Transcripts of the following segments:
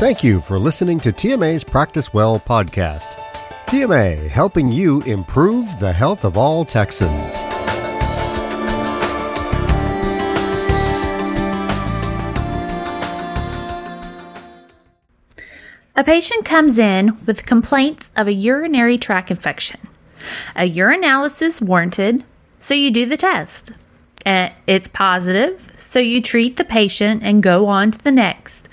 Thank you for listening to TMA's Practice Well podcast. TMA, helping you improve the health of all Texans. A patient comes in with complaints of a urinary tract infection. A urinalysis warranted, so you do the test. Uh, it's positive, so you treat the patient and go on to the next.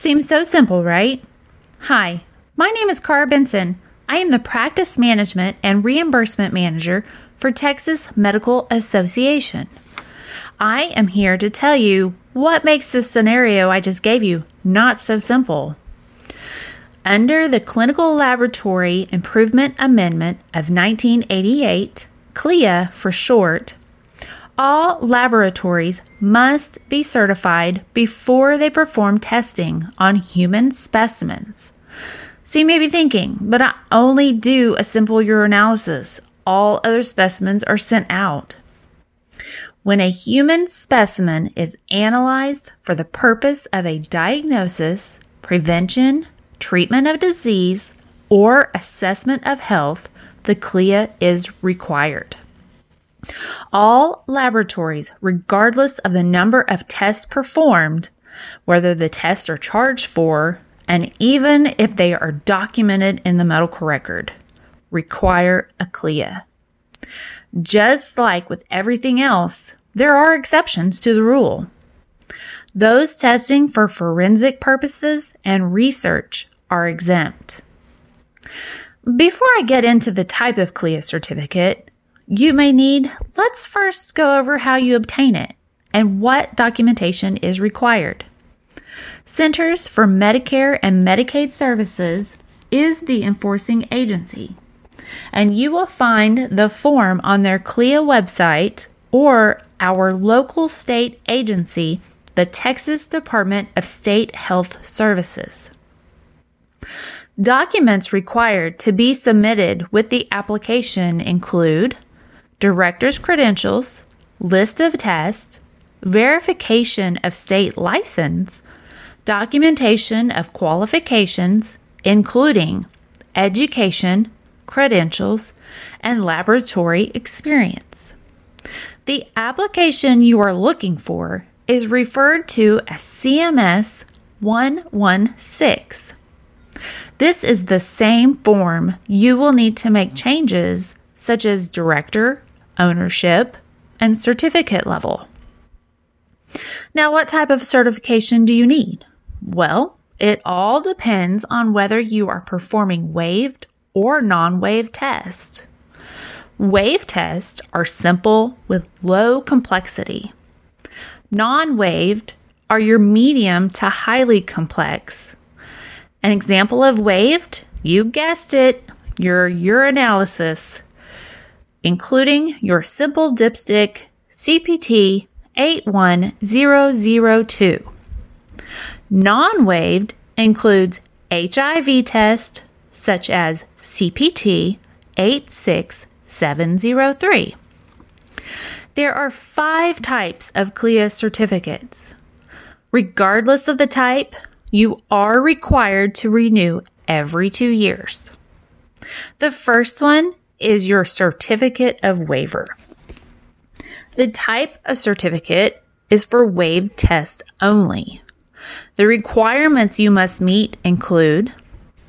Seems so simple, right? Hi, my name is Cara Benson. I am the Practice Management and Reimbursement Manager for Texas Medical Association. I am here to tell you what makes this scenario I just gave you not so simple. Under the Clinical Laboratory Improvement Amendment of 1988, CLIA for short, all laboratories must be certified before they perform testing on human specimens. So you may be thinking, but I only do a simple urinalysis. All other specimens are sent out. When a human specimen is analyzed for the purpose of a diagnosis, prevention, treatment of disease, or assessment of health, the CLIA is required. All laboratories, regardless of the number of tests performed, whether the tests are charged for, and even if they are documented in the medical record, require a CLIA. Just like with everything else, there are exceptions to the rule. Those testing for forensic purposes and research are exempt. Before I get into the type of CLIA certificate you may need, let's first go over how you obtain it and what documentation is required. Centers for Medicare and Medicaid Services is the enforcing agency, and you will find the form on their CLIA website or our local state agency, the Texas Department of State Health Services. Documents required to be submitted with the application include director's credentials, list of tests, verification of state license, documentation of qualifications, including education, credentials, and laboratory experience. The application you are looking for is referred to as CMS 116. This is the same form you will need to make changes such as director, ownership, and certificate level. Now, what type of certification do you need? Well, it all depends on whether you are performing waived or non waived tests. Wave tests are simple with low complexity. Non waived are your medium to highly complex an example of waived, you guessed it, your urinalysis, including your simple dipstick CPT 81002. Non waived includes HIV test such as CPT 86703. There are five types of CLIA certificates. Regardless of the type, you are required to renew every two years. The first one is your certificate of waiver. The type of certificate is for waived tests only. The requirements you must meet include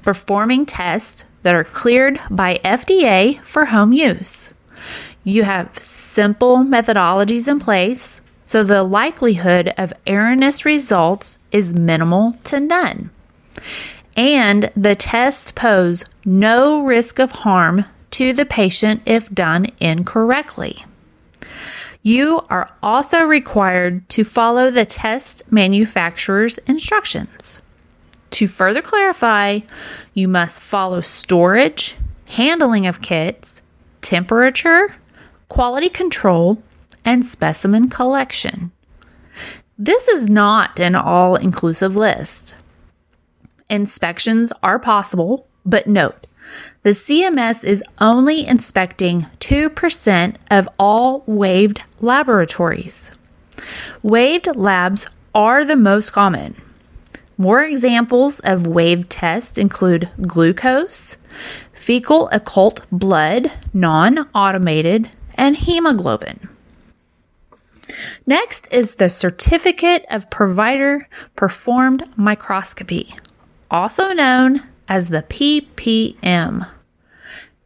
performing tests that are cleared by FDA for home use. You have simple methodologies in place so the likelihood of erroneous results is minimal to none. And the tests pose no risk of harm to the patient if done incorrectly. You are also required to follow the test manufacturer's instructions. To further clarify, you must follow storage, handling of kits, temperature, quality control, and specimen collection. This is not an all inclusive list. Inspections are possible, but note the CMS is only inspecting 2% of all waived laboratories. Waived labs are the most common. More examples of waived tests include glucose, fecal occult blood, non automated, and hemoglobin. Next is the Certificate of Provider Performed Microscopy, also known as the PPM.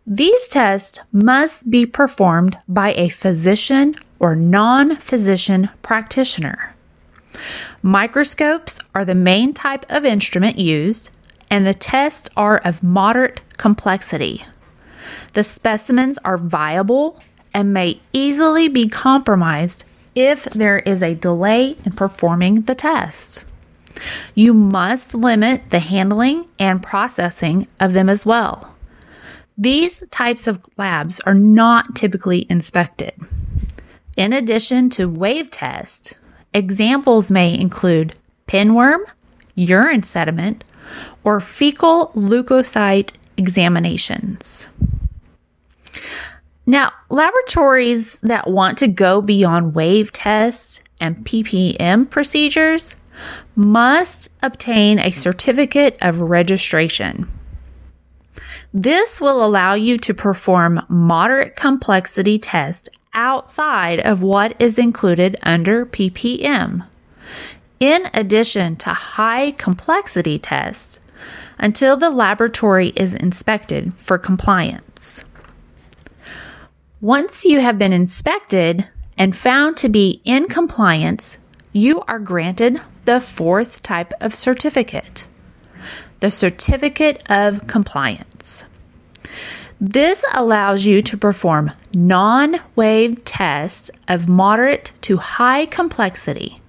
These tests must be performed by a physician or non physician practitioner. Microscopes are the main type of instrument used, and the tests are of moderate complexity. The specimens are viable and may easily be compromised if there is a delay in performing the test. You must limit the handling and processing of them as well. These types of labs are not typically inspected. In addition to wave tests, examples may include pinworm, urine sediment, or fecal leukocyte examinations. Now, laboratories that want to go beyond wave tests and PPM procedures must obtain a certificate of registration. This will allow you to perform moderate complexity tests outside of what is included under PPM, in addition to high complexity tests, until the laboratory is inspected for compliance. Once you have been inspected and found to be in compliance, you are granted the fourth type of certificate the Certificate of Compliance. This allows you to perform non wave tests of moderate to high complexity,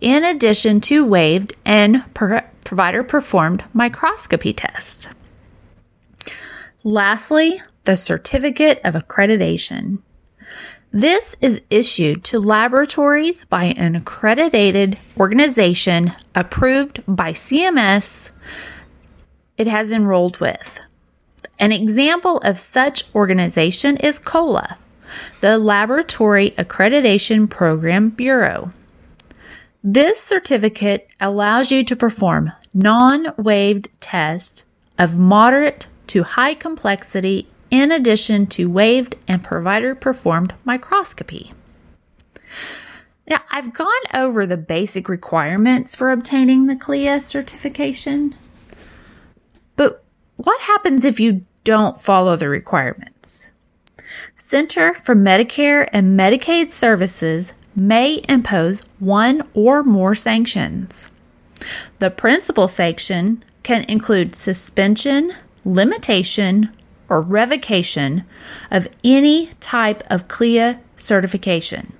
in addition to waived and per- provider performed microscopy tests. Lastly, the Certificate of Accreditation. This is issued to laboratories by an accredited organization approved by CMS it has enrolled with. An example of such organization is COLA, the Laboratory Accreditation Program Bureau. This certificate allows you to perform non waived tests of moderate to high complexity in addition to waived and provider performed microscopy. Now, I've gone over the basic requirements for obtaining the CLIA certification, but what happens if you don't follow the requirements? Center for Medicare and Medicaid Services may impose one or more sanctions. The principal sanction can include suspension, limitation, or revocation of any type of CLIA certification.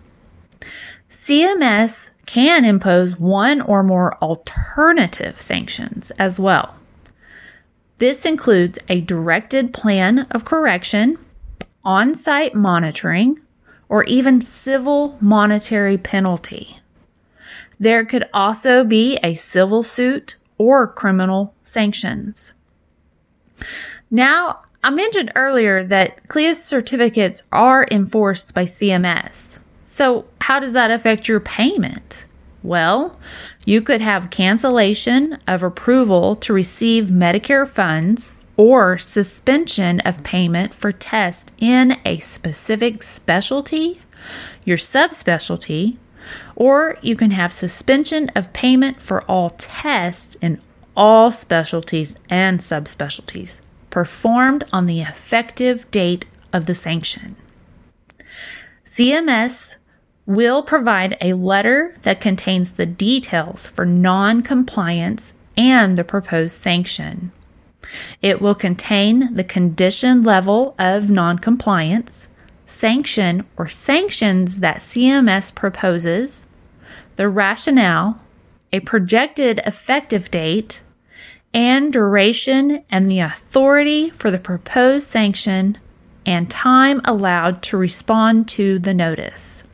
CMS can impose one or more alternative sanctions as well. This includes a directed plan of correction, on site monitoring, or even civil monetary penalty. There could also be a civil suit or criminal sanctions. Now, I mentioned earlier that CLIA certificates are enforced by CMS. So, how does that affect your payment? Well, you could have cancellation of approval to receive Medicare funds or suspension of payment for tests in a specific specialty, your subspecialty, or you can have suspension of payment for all tests in all specialties and subspecialties performed on the effective date of the sanction. CMS will provide a letter that contains the details for non compliance and the proposed sanction. It will contain the condition level of non compliance, sanction or sanctions that CMS proposes, the rationale, a projected effective date, and duration and the authority for the proposed sanction and time allowed to respond to the notice.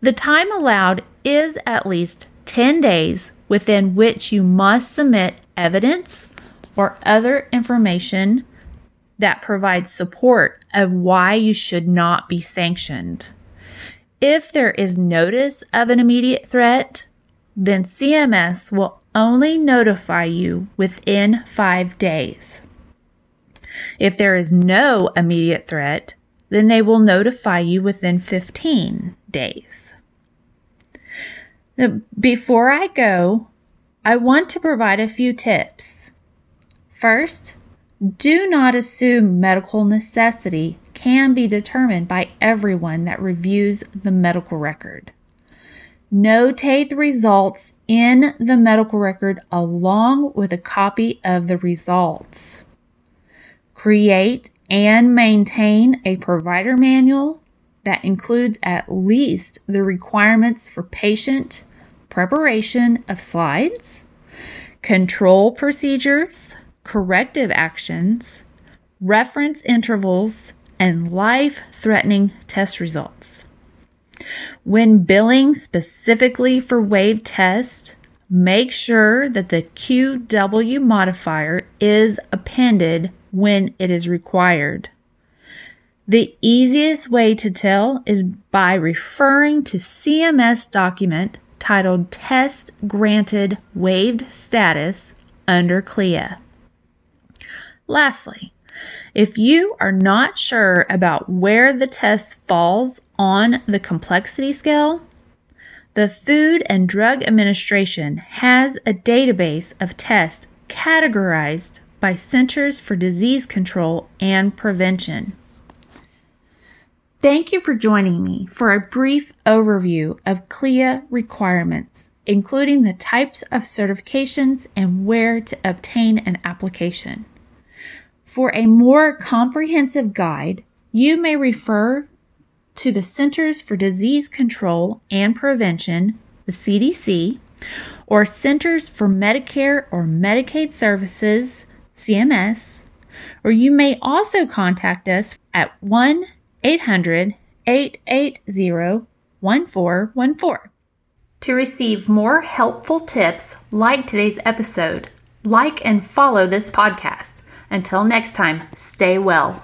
The time allowed is at least 10 days within which you must submit evidence or other information that provides support of why you should not be sanctioned. If there is notice of an immediate threat, then CMS will only notify you within five days. If there is no immediate threat, then they will notify you within 15 days. Now, before I go, I want to provide a few tips. First, do not assume medical necessity can be determined by everyone that reviews the medical record. Notate the results in the medical record along with a copy of the results. Create and maintain a provider manual that includes at least the requirements for patient preparation of slides, control procedures, corrective actions, reference intervals, and life threatening test results. When billing specifically for wave test, make sure that the QW modifier is appended when it is required. The easiest way to tell is by referring to CMS document titled Test Granted Waived Status under CLIA. Lastly, if you are not sure about where the test falls on the complexity scale, the Food and Drug Administration has a database of tests categorized by Centers for Disease Control and Prevention. Thank you for joining me for a brief overview of CLIA requirements, including the types of certifications and where to obtain an application. For a more comprehensive guide, you may refer to the Centers for Disease Control and Prevention, the CDC, or Centers for Medicare or Medicaid Services, CMS, or you may also contact us at 1 800 880 1414. To receive more helpful tips like today's episode, like and follow this podcast. Until next time, stay well.